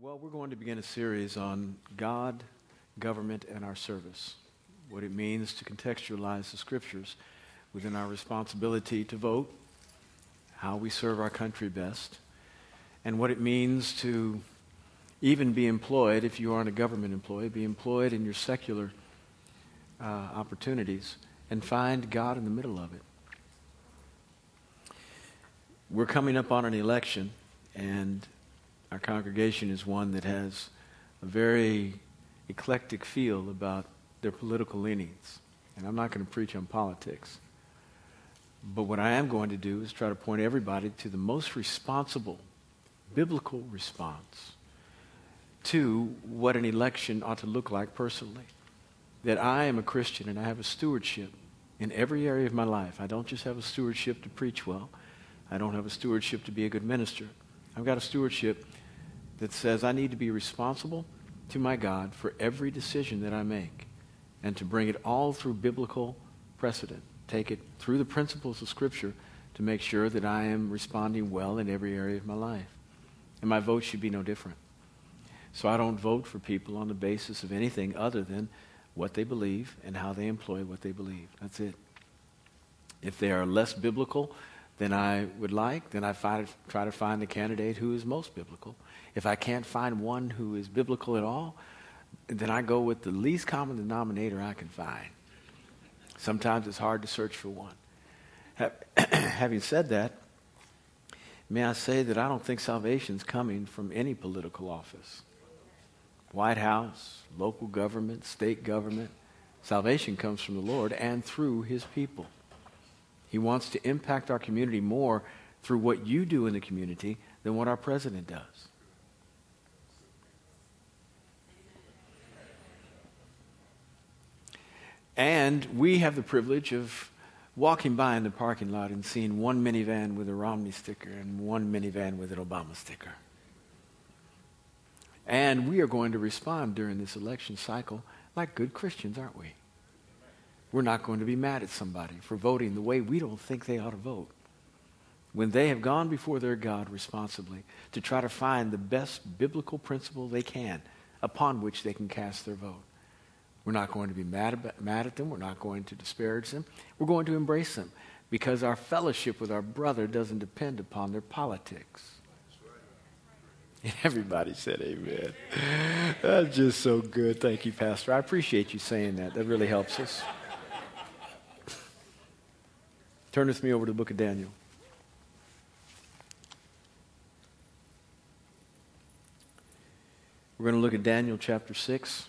Well, we're going to begin a series on God, government, and our service. What it means to contextualize the scriptures within our responsibility to vote, how we serve our country best, and what it means to even be employed, if you aren't a government employee, be employed in your secular uh, opportunities and find God in the middle of it. We're coming up on an election, and our congregation is one that has a very eclectic feel about their political leanings. And I'm not going to preach on politics. But what I am going to do is try to point everybody to the most responsible biblical response to what an election ought to look like personally. That I am a Christian and I have a stewardship in every area of my life. I don't just have a stewardship to preach well, I don't have a stewardship to be a good minister. I've got a stewardship that says I need to be responsible to my God for every decision that I make and to bring it all through biblical precedent. Take it through the principles of Scripture to make sure that I am responding well in every area of my life. And my vote should be no different. So I don't vote for people on the basis of anything other than what they believe and how they employ what they believe. That's it. If they are less biblical than I would like, then I find, try to find the candidate who is most biblical. If I can't find one who is biblical at all, then I go with the least common denominator I can find. Sometimes it's hard to search for one. Having said that, may I say that I don't think salvation is coming from any political office. White House, local government, state government. Salvation comes from the Lord and through his people. He wants to impact our community more through what you do in the community than what our president does. And we have the privilege of walking by in the parking lot and seeing one minivan with a Romney sticker and one minivan with an Obama sticker. And we are going to respond during this election cycle like good Christians, aren't we? We're not going to be mad at somebody for voting the way we don't think they ought to vote. When they have gone before their God responsibly to try to find the best biblical principle they can upon which they can cast their vote. We're not going to be mad, about, mad at them. We're not going to disparage them. We're going to embrace them because our fellowship with our brother doesn't depend upon their politics. Everybody said amen. That's just so good. Thank you, Pastor. I appreciate you saying that. That really helps us. Turn with me over to the book of Daniel. We're going to look at Daniel chapter 6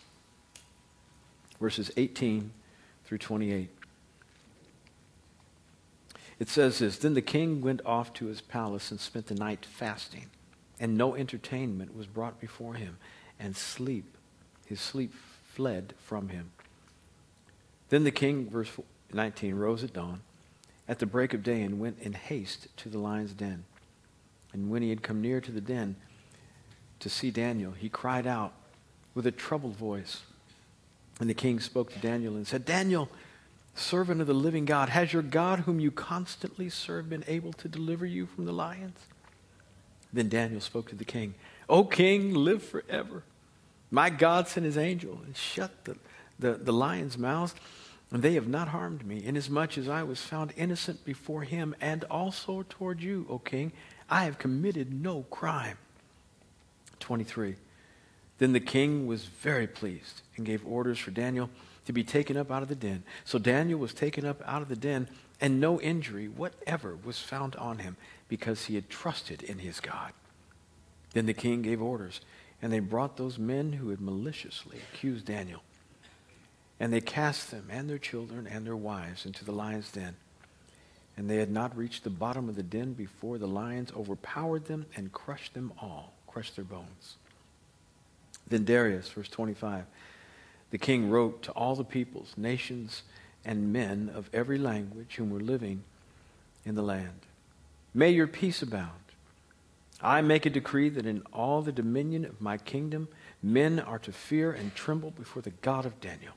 verses 18 through 28. It says this Then the king went off to his palace and spent the night fasting, and no entertainment was brought before him, and sleep, his sleep fled from him. Then the king, verse 19, rose at dawn at the break of day and went in haste to the lion's den. And when he had come near to the den to see Daniel, he cried out with a troubled voice. And the king spoke to Daniel and said, Daniel, servant of the living God, has your God, whom you constantly serve, been able to deliver you from the lions? Then Daniel spoke to the king, O king, live forever. My God sent his angel and shut the, the, the lions' mouths, and they have not harmed me, inasmuch as I was found innocent before him and also toward you, O king. I have committed no crime. 23. Then the king was very pleased and gave orders for Daniel to be taken up out of the den. So Daniel was taken up out of the den, and no injury whatever was found on him because he had trusted in his God. Then the king gave orders, and they brought those men who had maliciously accused Daniel. And they cast them and their children and their wives into the lion's den. And they had not reached the bottom of the den before the lions overpowered them and crushed them all, crushed their bones. Then Darius, verse 25, the king wrote to all the peoples, nations, and men of every language whom were living in the land May your peace abound. I make a decree that in all the dominion of my kingdom, men are to fear and tremble before the God of Daniel.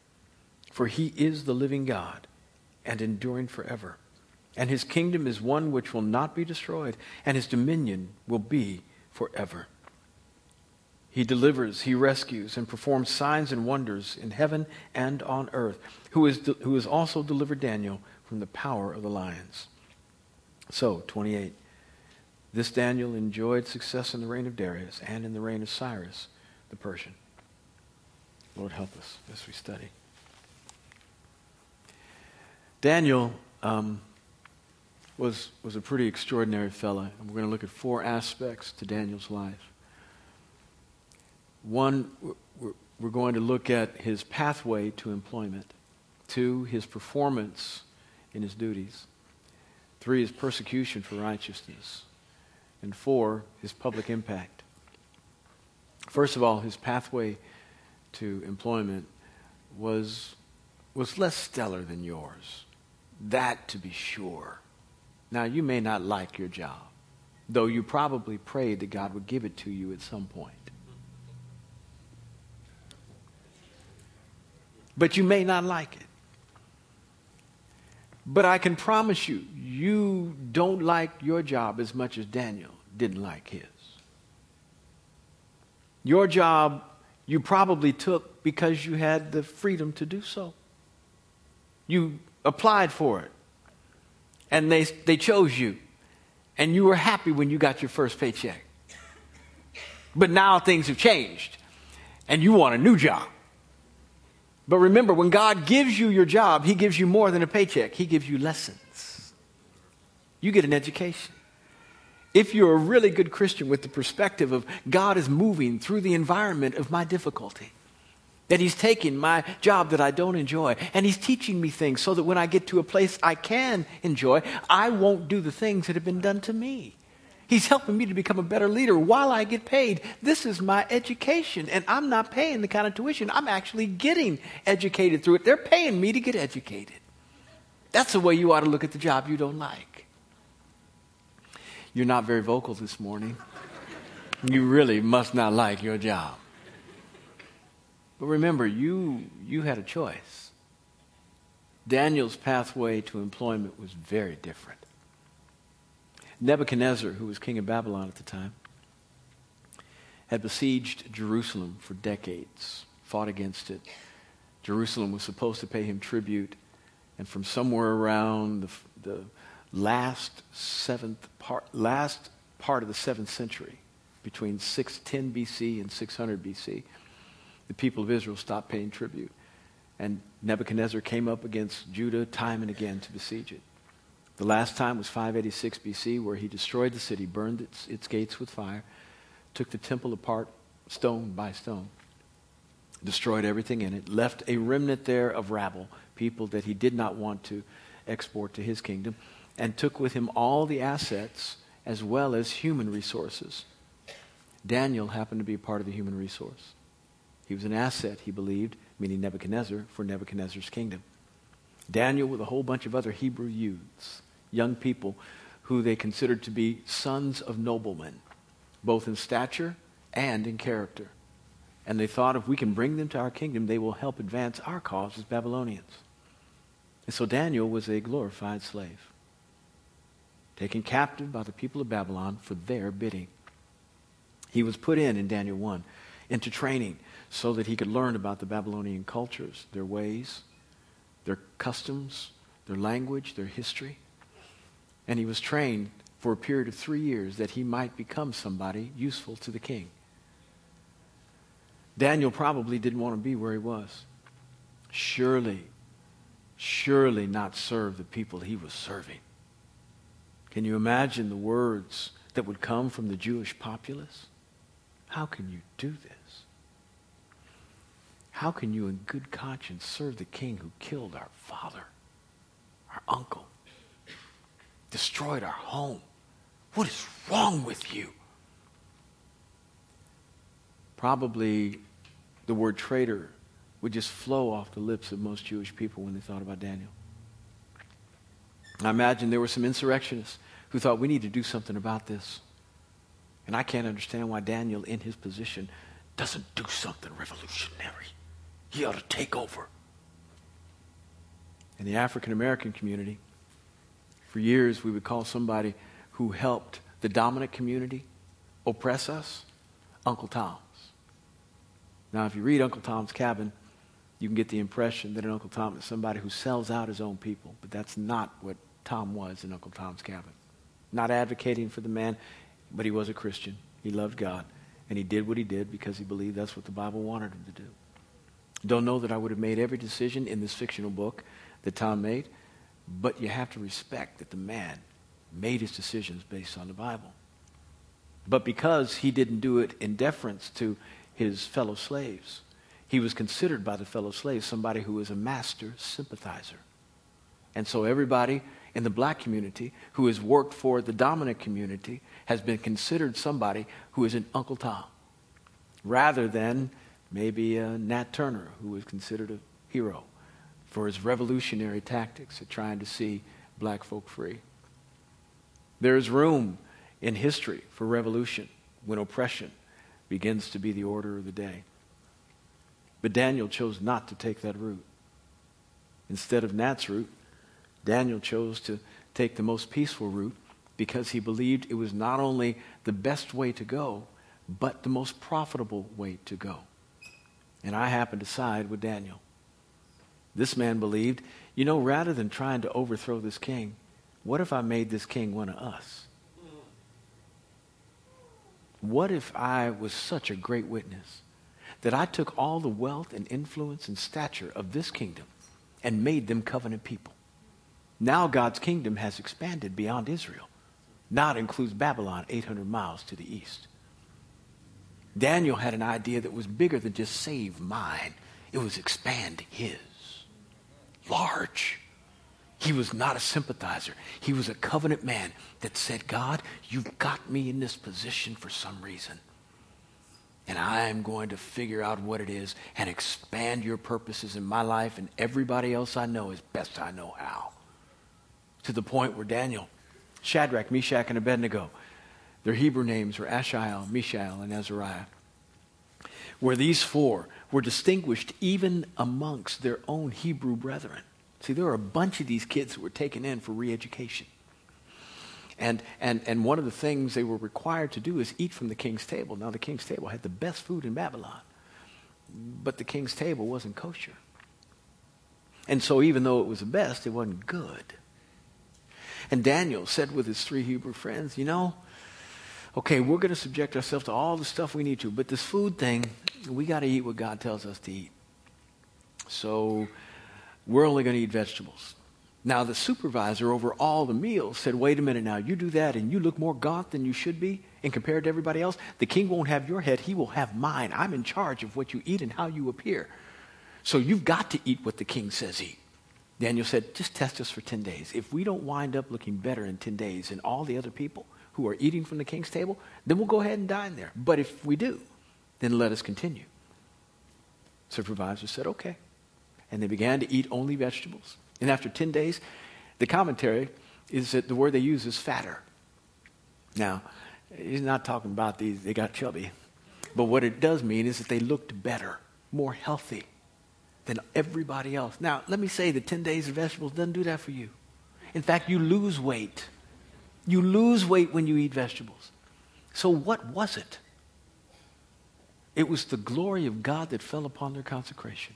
For he is the living God and enduring forever. And his kingdom is one which will not be destroyed, and his dominion will be forever. He delivers, he rescues, and performs signs and wonders in heaven and on earth, who, is de- who has also delivered Daniel from the power of the lions. So, 28. This Daniel enjoyed success in the reign of Darius and in the reign of Cyrus the Persian. Lord, help us as we study. Daniel um, was, was a pretty extraordinary fellow, and we're going to look at four aspects to Daniel's life. One, we're going to look at his pathway to employment. Two, his performance in his duties. Three, his persecution for righteousness. And four, his public impact. First of all, his pathway to employment was, was less stellar than yours. That to be sure. Now, you may not like your job, though you probably prayed that God would give it to you at some point. But you may not like it. But I can promise you, you don't like your job as much as Daniel didn't like his. Your job you probably took because you had the freedom to do so. You applied for it, and they, they chose you, and you were happy when you got your first paycheck. But now things have changed, and you want a new job. But remember, when God gives you your job, He gives you more than a paycheck, He gives you lessons. You get an education. If you're a really good Christian with the perspective of God is moving through the environment of my difficulty, that He's taking my job that I don't enjoy and He's teaching me things so that when I get to a place I can enjoy, I won't do the things that have been done to me. He's helping me to become a better leader while I get paid. This is my education, and I'm not paying the kind of tuition. I'm actually getting educated through it. They're paying me to get educated. That's the way you ought to look at the job you don't like. You're not very vocal this morning. You really must not like your job. But remember, you, you had a choice. Daniel's pathway to employment was very different. Nebuchadnezzar, who was king of Babylon at the time, had besieged Jerusalem for decades, fought against it. Jerusalem was supposed to pay him tribute, and from somewhere around the, the last seventh part, last part of the seventh century, between 610 BC and 600 BC, the people of Israel stopped paying tribute. And Nebuchadnezzar came up against Judah time and again to besiege it. The last time was 586 BC, where he destroyed the city, burned its, its gates with fire, took the temple apart stone by stone, destroyed everything in it, left a remnant there of rabble, people that he did not want to export to his kingdom, and took with him all the assets as well as human resources. Daniel happened to be part of the human resource. He was an asset, he believed, meaning Nebuchadnezzar, for Nebuchadnezzar's kingdom. Daniel with a whole bunch of other Hebrew youths, young people who they considered to be sons of noblemen, both in stature and in character. And they thought if we can bring them to our kingdom, they will help advance our cause as Babylonians. And so Daniel was a glorified slave, taken captive by the people of Babylon for their bidding. He was put in, in Daniel 1, into training so that he could learn about the Babylonian cultures, their ways, their customs, their language, their history. And he was trained for a period of three years that he might become somebody useful to the king. Daniel probably didn't want to be where he was. Surely, surely not serve the people he was serving. Can you imagine the words that would come from the Jewish populace? How can you do this? How can you, in good conscience, serve the king who killed our father, our uncle, destroyed our home? What is wrong with you? Probably the word traitor would just flow off the lips of most Jewish people when they thought about Daniel. I imagine there were some insurrectionists who thought we need to do something about this. And I can't understand why Daniel, in his position, doesn't do something revolutionary. He ought to take over. In the African American community, for years we would call somebody who helped the dominant community oppress us Uncle Tom's. Now, if you read Uncle Tom's Cabin, you can get the impression that an Uncle Tom is somebody who sells out his own people, but that's not what Tom was in Uncle Tom's Cabin. Not advocating for the man, but he was a Christian. He loved God, and he did what he did because he believed that's what the Bible wanted him to do. Don't know that I would have made every decision in this fictional book that Tom made, but you have to respect that the man made his decisions based on the Bible. But because he didn't do it in deference to his fellow slaves, he was considered by the fellow slaves somebody who was a master sympathizer. And so everybody in the black community who has worked for the dominant community has been considered somebody who is an Uncle Tom, rather than maybe a Nat Turner, who was considered a hero for his revolutionary tactics of trying to see black folk free. There is room in history for revolution when oppression begins to be the order of the day. But Daniel chose not to take that route. Instead of Nat's route, Daniel chose to take the most peaceful route because he believed it was not only the best way to go, but the most profitable way to go. And I happened to side with Daniel. This man believed, you know, rather than trying to overthrow this king, what if I made this king one of us? What if I was such a great witness that I took all the wealth and influence and stature of this kingdom and made them covenant people? Now God's kingdom has expanded beyond Israel. Now it includes Babylon, 800 miles to the east. Daniel had an idea that was bigger than just save mine, it was expand his. Large. He was not a sympathizer. He was a covenant man that said, God, you've got me in this position for some reason. And I'm going to figure out what it is and expand your purposes in my life and everybody else I know as best I know how. To the point where Daniel, Shadrach, Meshach, and Abednego, their Hebrew names were Ashael, Mishael, and Azariah, where these four were distinguished even amongst their own Hebrew brethren. See, there were a bunch of these kids that were taken in for re education. And, and, and one of the things they were required to do is eat from the king's table. Now, the king's table had the best food in Babylon, but the king's table wasn't kosher. And so, even though it was the best, it wasn't good. And Daniel said with his three Hebrew friends, You know, okay, we're going to subject ourselves to all the stuff we need to, but this food thing, we got to eat what God tells us to eat. So we're only going to eat vegetables. Now, the supervisor over all the meals said, Wait a minute now, you do that and you look more gaunt than you should be, and compared to everybody else, the king won't have your head, he will have mine. I'm in charge of what you eat and how you appear. So you've got to eat what the king says eat. Daniel said, Just test us for 10 days. If we don't wind up looking better in 10 days than all the other people who are eating from the king's table, then we'll go ahead and dine there. But if we do, then let us continue. Supervisor said, Okay and they began to eat only vegetables. And after 10 days, the commentary is that the word they use is fatter. Now, he's not talking about these, they got chubby. But what it does mean is that they looked better, more healthy than everybody else. Now, let me say that 10 days of vegetables doesn't do that for you. In fact, you lose weight. You lose weight when you eat vegetables. So, what was it? It was the glory of God that fell upon their consecration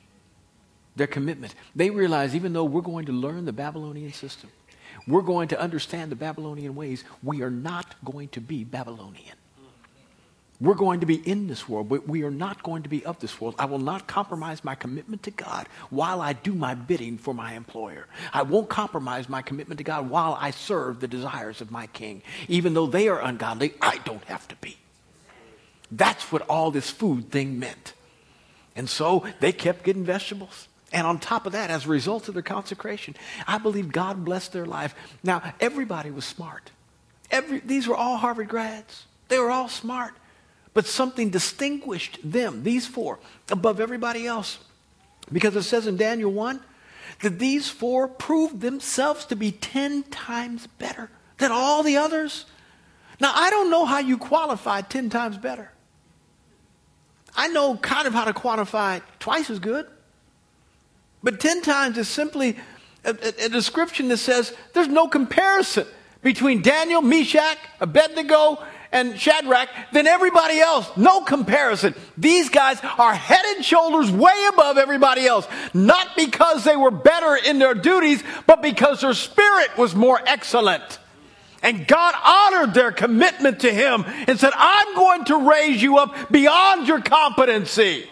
their commitment. They realized even though we're going to learn the Babylonian system, we're going to understand the Babylonian ways, we are not going to be Babylonian. We're going to be in this world, but we are not going to be of this world. I will not compromise my commitment to God while I do my bidding for my employer. I won't compromise my commitment to God while I serve the desires of my king. Even though they are ungodly, I don't have to be. That's what all this food thing meant. And so they kept getting vegetables. And on top of that, as a result of their consecration, I believe God blessed their life. Now, everybody was smart. Every, these were all Harvard grads. They were all smart. But something distinguished them, these four, above everybody else. Because it says in Daniel 1 that these four proved themselves to be 10 times better than all the others. Now, I don't know how you qualify 10 times better. I know kind of how to quantify twice as good. But 10 times is simply a, a, a description that says there's no comparison between Daniel, Meshach, Abednego, and Shadrach than everybody else. No comparison. These guys are head and shoulders way above everybody else. Not because they were better in their duties, but because their spirit was more excellent. And God honored their commitment to Him and said, I'm going to raise you up beyond your competency.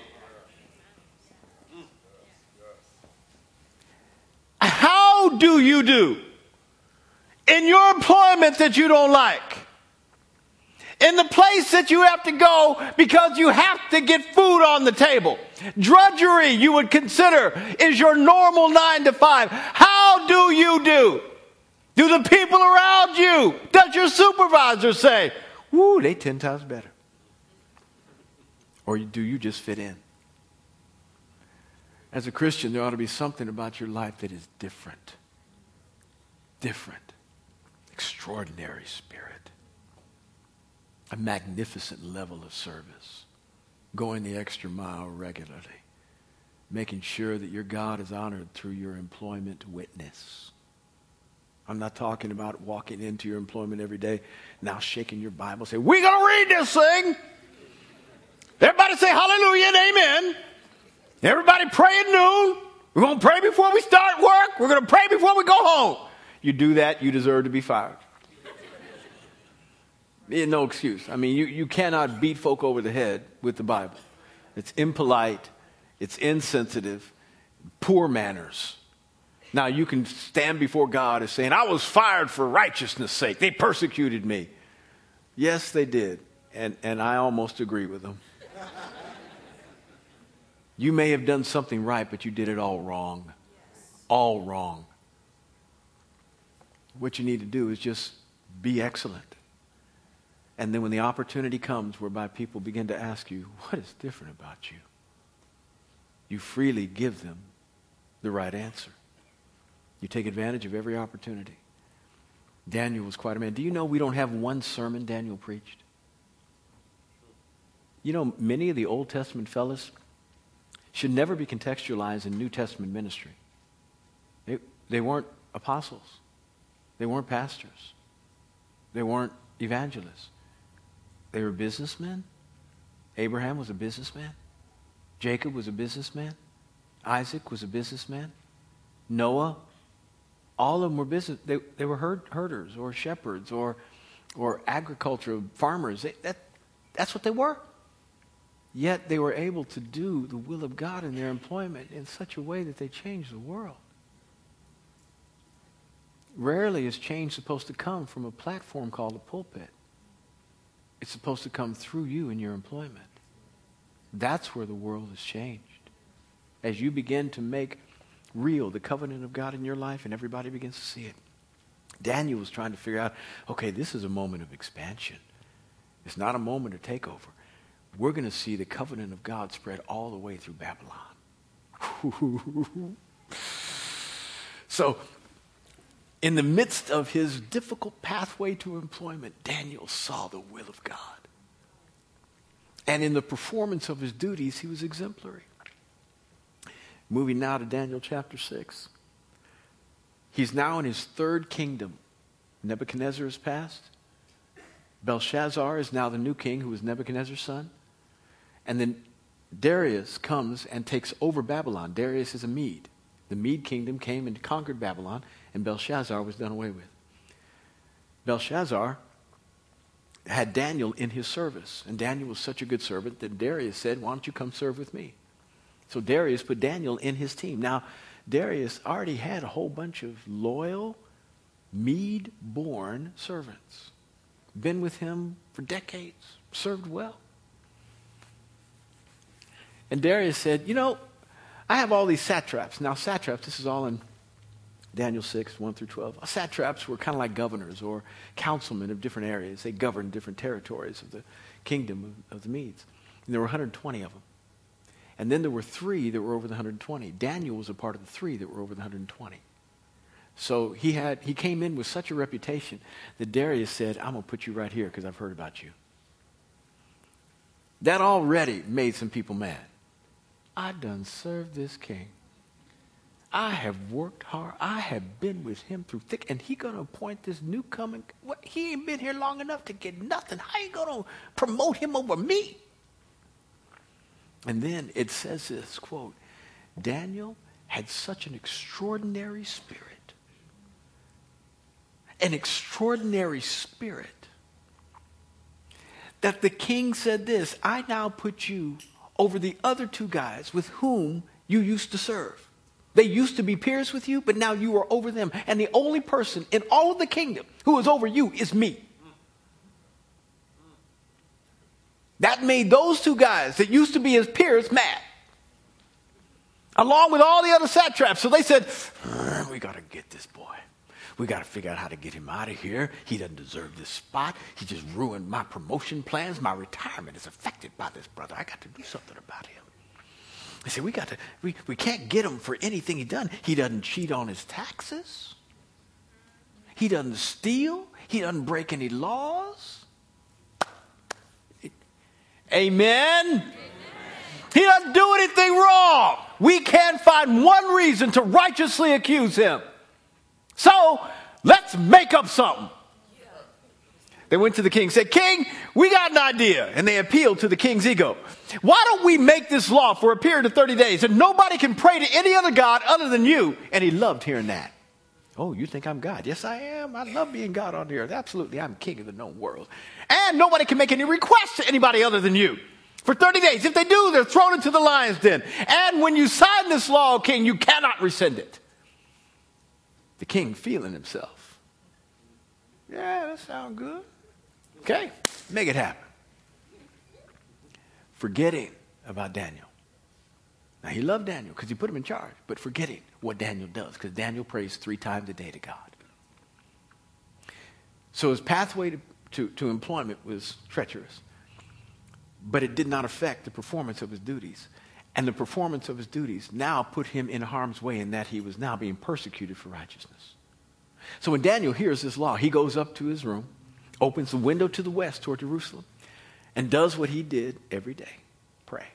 How do you do in your employment that you don't like? In the place that you have to go because you have to get food on the table. Drudgery you would consider is your normal nine to five. How do you do? Do the people around you, does your supervisor say, woo, they 10 times better? Or do you just fit in? As a Christian, there ought to be something about your life that is different. Different. Extraordinary spirit. A magnificent level of service. Going the extra mile regularly. Making sure that your God is honored through your employment witness. I'm not talking about walking into your employment every day, now shaking your Bible, say, We're going to read this thing. Everybody say hallelujah and amen. Everybody pray at noon. We're going to pray before we start work. We're going to pray before we go home. You do that, you deserve to be fired. Eh, no excuse. I mean, you, you cannot beat folk over the head with the Bible. It's impolite, it's insensitive, poor manners. Now, you can stand before God as saying, I was fired for righteousness' sake. They persecuted me. Yes, they did. And, and I almost agree with them. You may have done something right, but you did it all wrong. All wrong. What you need to do is just be excellent. And then when the opportunity comes whereby people begin to ask you, what is different about you? You freely give them the right answer. You take advantage of every opportunity. Daniel was quite a man. Do you know we don't have one sermon Daniel preached? You know, many of the Old Testament fellas, should never be contextualized in New Testament ministry. They, they weren't apostles, they weren't pastors, they weren't evangelists. They were businessmen. Abraham was a businessman. Jacob was a businessman. Isaac was a businessman. Noah, all of them were business. They, they were herd, herders or shepherds or, or agricultural farmers. They, that, that's what they were. Yet they were able to do the will of God in their employment in such a way that they changed the world. Rarely is change supposed to come from a platform called a pulpit. It's supposed to come through you in your employment. That's where the world has changed. As you begin to make real the covenant of God in your life and everybody begins to see it. Daniel was trying to figure out okay, this is a moment of expansion. It's not a moment of takeover we're going to see the covenant of God spread all the way through Babylon. so, in the midst of his difficult pathway to employment, Daniel saw the will of God. And in the performance of his duties, he was exemplary. Moving now to Daniel chapter 6. He's now in his third kingdom. Nebuchadnezzar has passed. Belshazzar is now the new king who was Nebuchadnezzar's son. And then Darius comes and takes over Babylon. Darius is a Mede. The Mede kingdom came and conquered Babylon, and Belshazzar was done away with. Belshazzar had Daniel in his service, and Daniel was such a good servant that Darius said, Why don't you come serve with me? So Darius put Daniel in his team. Now, Darius already had a whole bunch of loyal, Mede born servants. Been with him for decades, served well. And Darius said, You know, I have all these satraps. Now, satraps, this is all in Daniel 6, 1 through 12. Satraps were kind of like governors or councilmen of different areas. They governed different territories of the kingdom of, of the Medes. And there were 120 of them. And then there were three that were over the 120. Daniel was a part of the three that were over the 120. So he, had, he came in with such a reputation that Darius said, I'm going to put you right here because I've heard about you. That already made some people mad. I done served this king. I have worked hard. I have been with him through thick, and he to appoint this newcomer. What, he ain't been here long enough to get nothing. How you to promote him over me? And then it says this quote, Daniel had such an extraordinary spirit. An extraordinary spirit. That the king said this, I now put you over the other two guys with whom you used to serve. They used to be peers with you, but now you are over them. And the only person in all of the kingdom who is over you is me. That made those two guys that used to be his peers mad. Along with all the other satraps. So they said, uh, We got to get this boy. We got to figure out how to get him out of here. He doesn't deserve this spot. He just ruined my promotion plans. My retirement is affected by this brother. I got to do something about him. They said, we got to, we, we can't get him for anything he done. He doesn't cheat on his taxes. He doesn't steal. He doesn't break any laws. Amen. Amen. He doesn't do anything wrong. We can't find one reason to righteously accuse him. So let's make up something. They went to the king, said, King, we got an idea. And they appealed to the king's ego. Why don't we make this law for a period of 30 days and nobody can pray to any other God other than you? And he loved hearing that. Oh, you think I'm God? Yes, I am. I love being God on the earth. Absolutely. I'm king of the known world. And nobody can make any requests to anybody other than you. For 30 days. If they do, they're thrown into the lion's den. And when you sign this law, king, you cannot rescind it. The king feeling himself. Yeah, that sounds good. Okay, make it happen. Forgetting about Daniel. Now, he loved Daniel because he put him in charge, but forgetting what Daniel does because Daniel prays three times a day to God. So his pathway to, to, to employment was treacherous, but it did not affect the performance of his duties. And the performance of his duties now put him in harm's way in that he was now being persecuted for righteousness. So when Daniel hears this law, he goes up to his room opens the window to the west toward Jerusalem, and does what he did every day pray.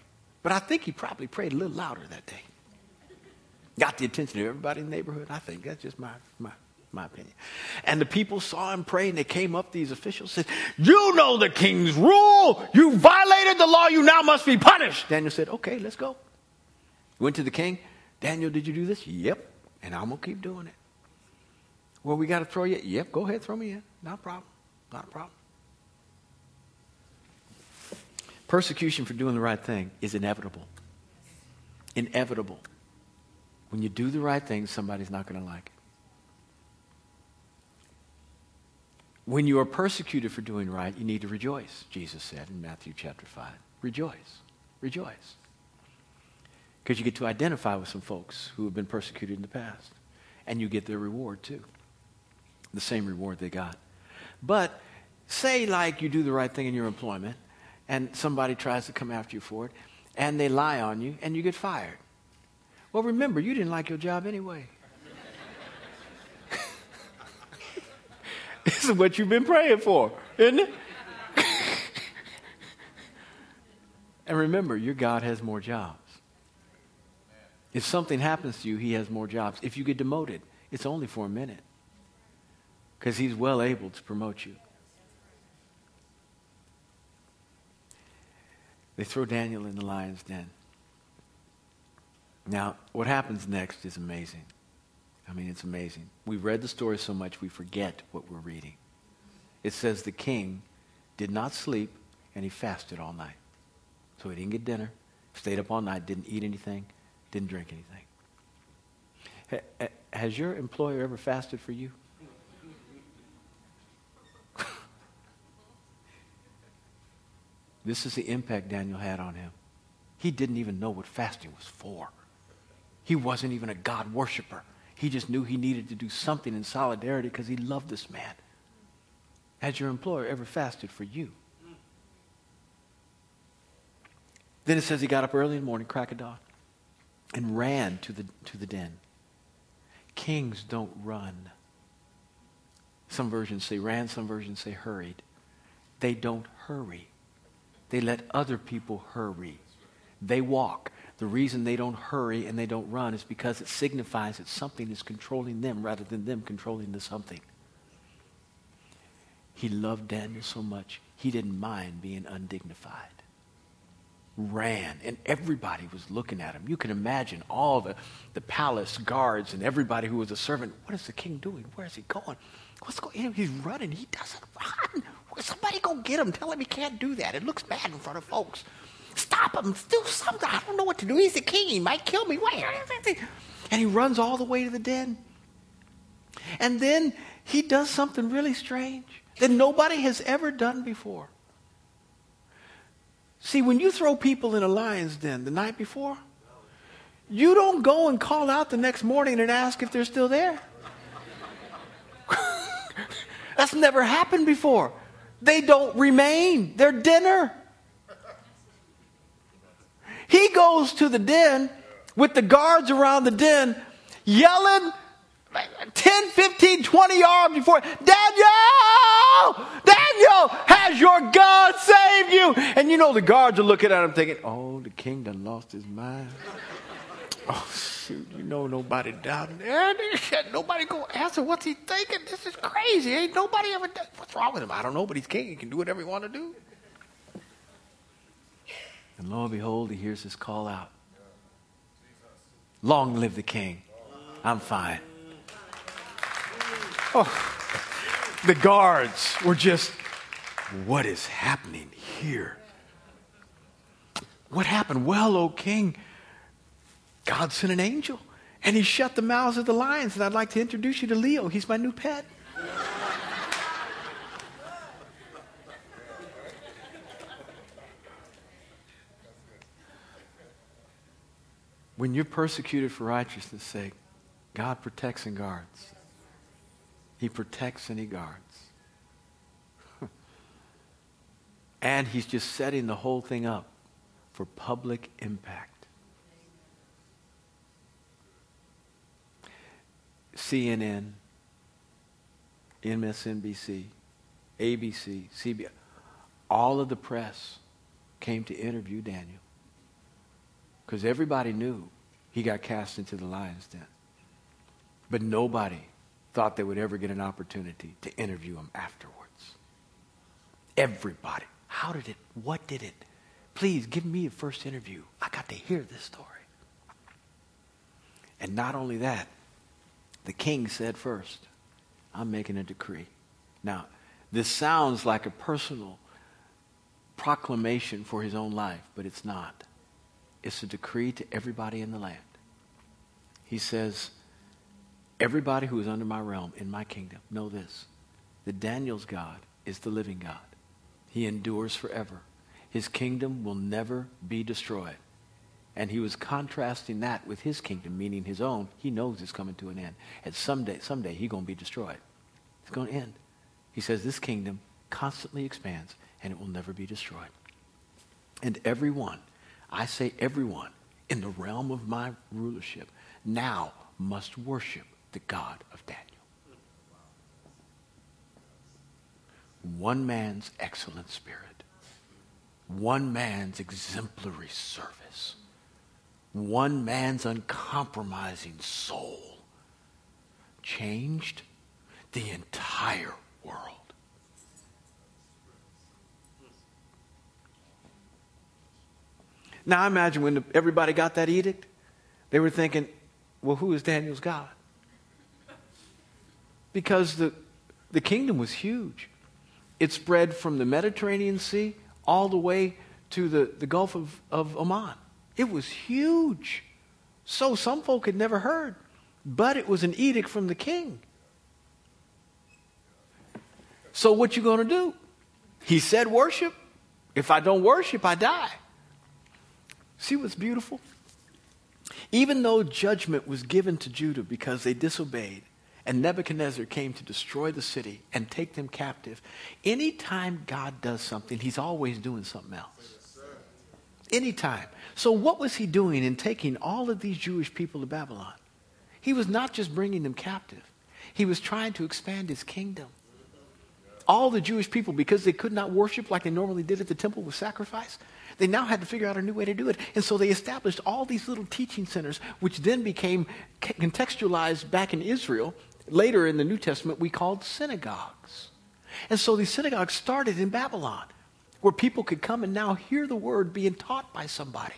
But I think he probably prayed a little louder that day. Got the attention of everybody in the neighborhood. I think that's just my, my, my opinion. And the people saw him pray, and they came up, these officials said, You know the king's rule. You violated the law. You now must be punished. Daniel said, Okay, let's go. Went to the king. Daniel, did you do this? Yep. And I'm going to keep doing it. Well, we got to throw you. Yep, go ahead, throw me in. No problem. Not a problem. Persecution for doing the right thing is inevitable. Inevitable. When you do the right thing, somebody's not going to like it. When you are persecuted for doing right, you need to rejoice, Jesus said in Matthew chapter 5. Rejoice. Rejoice. Because you get to identify with some folks who have been persecuted in the past. And you get their reward too. The same reward they got. But say, like, you do the right thing in your employment, and somebody tries to come after you for it, and they lie on you, and you get fired. Well, remember, you didn't like your job anyway. this is what you've been praying for, isn't it? and remember, your God has more jobs. If something happens to you, he has more jobs. If you get demoted, it's only for a minute because he's well able to promote you. They throw Daniel in the lion's den. Now, what happens next is amazing. I mean, it's amazing. We've read the story so much we forget what we're reading. It says the king did not sleep and he fasted all night. So he didn't get dinner, stayed up all night, didn't eat anything, didn't drink anything. Has your employer ever fasted for you? This is the impact Daniel had on him. He didn't even know what fasting was for. He wasn't even a God worshiper. He just knew he needed to do something in solidarity because he loved this man. Has your employer ever fasted for you? Then it says he got up early in the morning, crack of dawn, and ran to the, to the den. Kings don't run. Some versions say ran, some versions say hurried. They don't hurry. They let other people hurry. They walk. The reason they don't hurry and they don't run is because it signifies that something is controlling them rather than them controlling the something. He loved Daniel so much, he didn't mind being undignified. Ran, and everybody was looking at him. You can imagine all the, the palace guards and everybody who was a servant. What is the king doing? Where is he going? What's going on? He's running. He doesn't run. Somebody go get him. Tell him he can't do that. It looks bad in front of folks. Stop him. Do something. I don't know what to do. He's the king. He might kill me. And he runs all the way to the den. And then he does something really strange that nobody has ever done before. See, when you throw people in a lion's den the night before, you don't go and call out the next morning and ask if they're still there. That's never happened before. They don't remain. They're dinner. He goes to the den with the guards around the den yelling 10, 15, 20 yards before, Daniel! Daniel! Has your God saved you? And you know the guards are looking at him thinking, oh, the king done lost his mind. Oh, shoot, you know nobody there. Nobody go answer what's he thinking. This is crazy. Ain't nobody ever done. What's wrong with him? I don't know, but he's king. He can do whatever he want to do. And lo and behold, he hears his call out. Long live the king. I'm fine. Oh, the guards were just, what is happening here? What happened? Well, O king, God sent an angel and he shut the mouths of the lions. And I'd like to introduce you to Leo. He's my new pet. when you're persecuted for righteousness' sake, God protects and guards. He protects and he guards. and he's just setting the whole thing up for public impact. CNN, MSNBC, ABC, CBS, all of the press came to interview Daniel because everybody knew he got cast into the lion's den. But nobody thought they would ever get an opportunity to interview him afterwards. Everybody. How did it? What did it? Please give me a first interview. I got to hear this story. And not only that, the king said first, I'm making a decree. Now, this sounds like a personal proclamation for his own life, but it's not. It's a decree to everybody in the land. He says, Everybody who is under my realm, in my kingdom, know this that Daniel's God is the living God. He endures forever. His kingdom will never be destroyed. And he was contrasting that with his kingdom, meaning his own. He knows it's coming to an end. And someday, someday, he's going to be destroyed. It's going to end. He says this kingdom constantly expands and it will never be destroyed. And everyone, I say everyone, in the realm of my rulership now must worship the God of Daniel. One man's excellent spirit, one man's exemplary service, one man's uncompromising soul changed the entire world. Now, I imagine when everybody got that edict, they were thinking, well, who is Daniel's God? because the, the kingdom was huge. It spread from the Mediterranean Sea all the way to the, the Gulf of, of Oman. It was huge. So some folk had never heard, but it was an edict from the king. So what you going to do? He said worship. If I don't worship, I die. See what's beautiful? Even though judgment was given to Judah because they disobeyed, and Nebuchadnezzar came to destroy the city and take them captive. Anytime God does something, he's always doing something else. Anytime. So, what was he doing in taking all of these Jewish people to Babylon? He was not just bringing them captive, he was trying to expand his kingdom. all the Jewish people, because they could not worship like they normally did at the temple with sacrifice, they now had to figure out a new way to do it. And so they established all these little teaching centers, which then became contextualized back in Israel. Later in the New Testament, we called synagogues. And so these synagogues started in Babylon, where people could come and now hear the word being taught by somebody.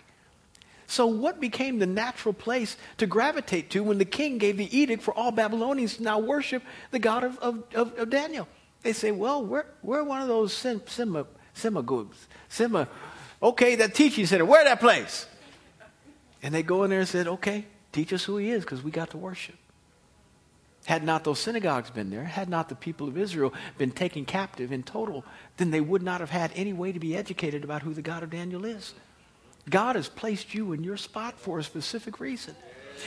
So, what became the natural place to gravitate to when the king gave the edict for all Babylonians to now worship the God of, of, of, of Daniel? They say, well, we're, we're one of those sim, sima. Sima, okay, that teaching center, where that place? And they go in there and said, okay, teach us who he is because we got to worship. Had not those synagogues been there, had not the people of Israel been taken captive in total, then they would not have had any way to be educated about who the God of Daniel is. God has placed you in your spot for a specific reason.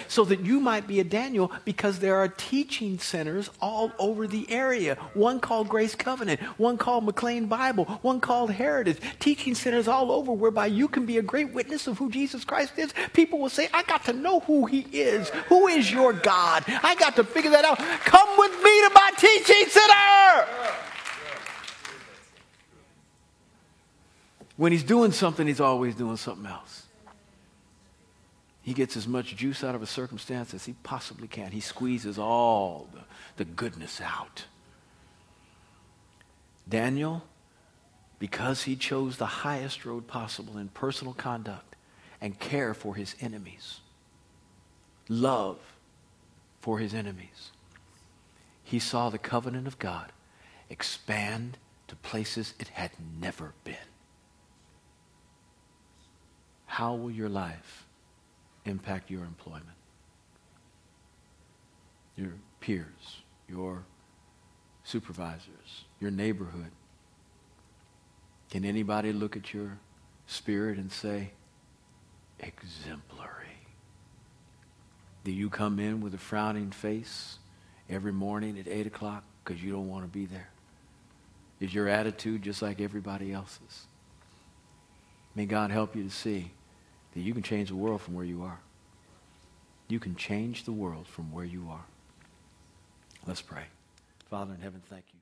So that you might be a Daniel because there are teaching centers all over the area. One called Grace Covenant, one called McLean Bible, one called Heritage. Teaching centers all over whereby you can be a great witness of who Jesus Christ is. People will say, I got to know who he is. Who is your God? I got to figure that out. Come with me to my teaching center. When he's doing something, he's always doing something else. He gets as much juice out of a circumstance as he possibly can. He squeezes all the, the goodness out. Daniel, because he chose the highest road possible in personal conduct and care for his enemies, love for his enemies, he saw the covenant of God expand to places it had never been. How will your life impact your employment? Your peers, your supervisors, your neighborhood? Can anybody look at your spirit and say, exemplary? Do you come in with a frowning face every morning at 8 o'clock because you don't want to be there? Is your attitude just like everybody else's? May God help you to see that you can change the world from where you are. You can change the world from where you are. Let's pray. Father in heaven, thank you.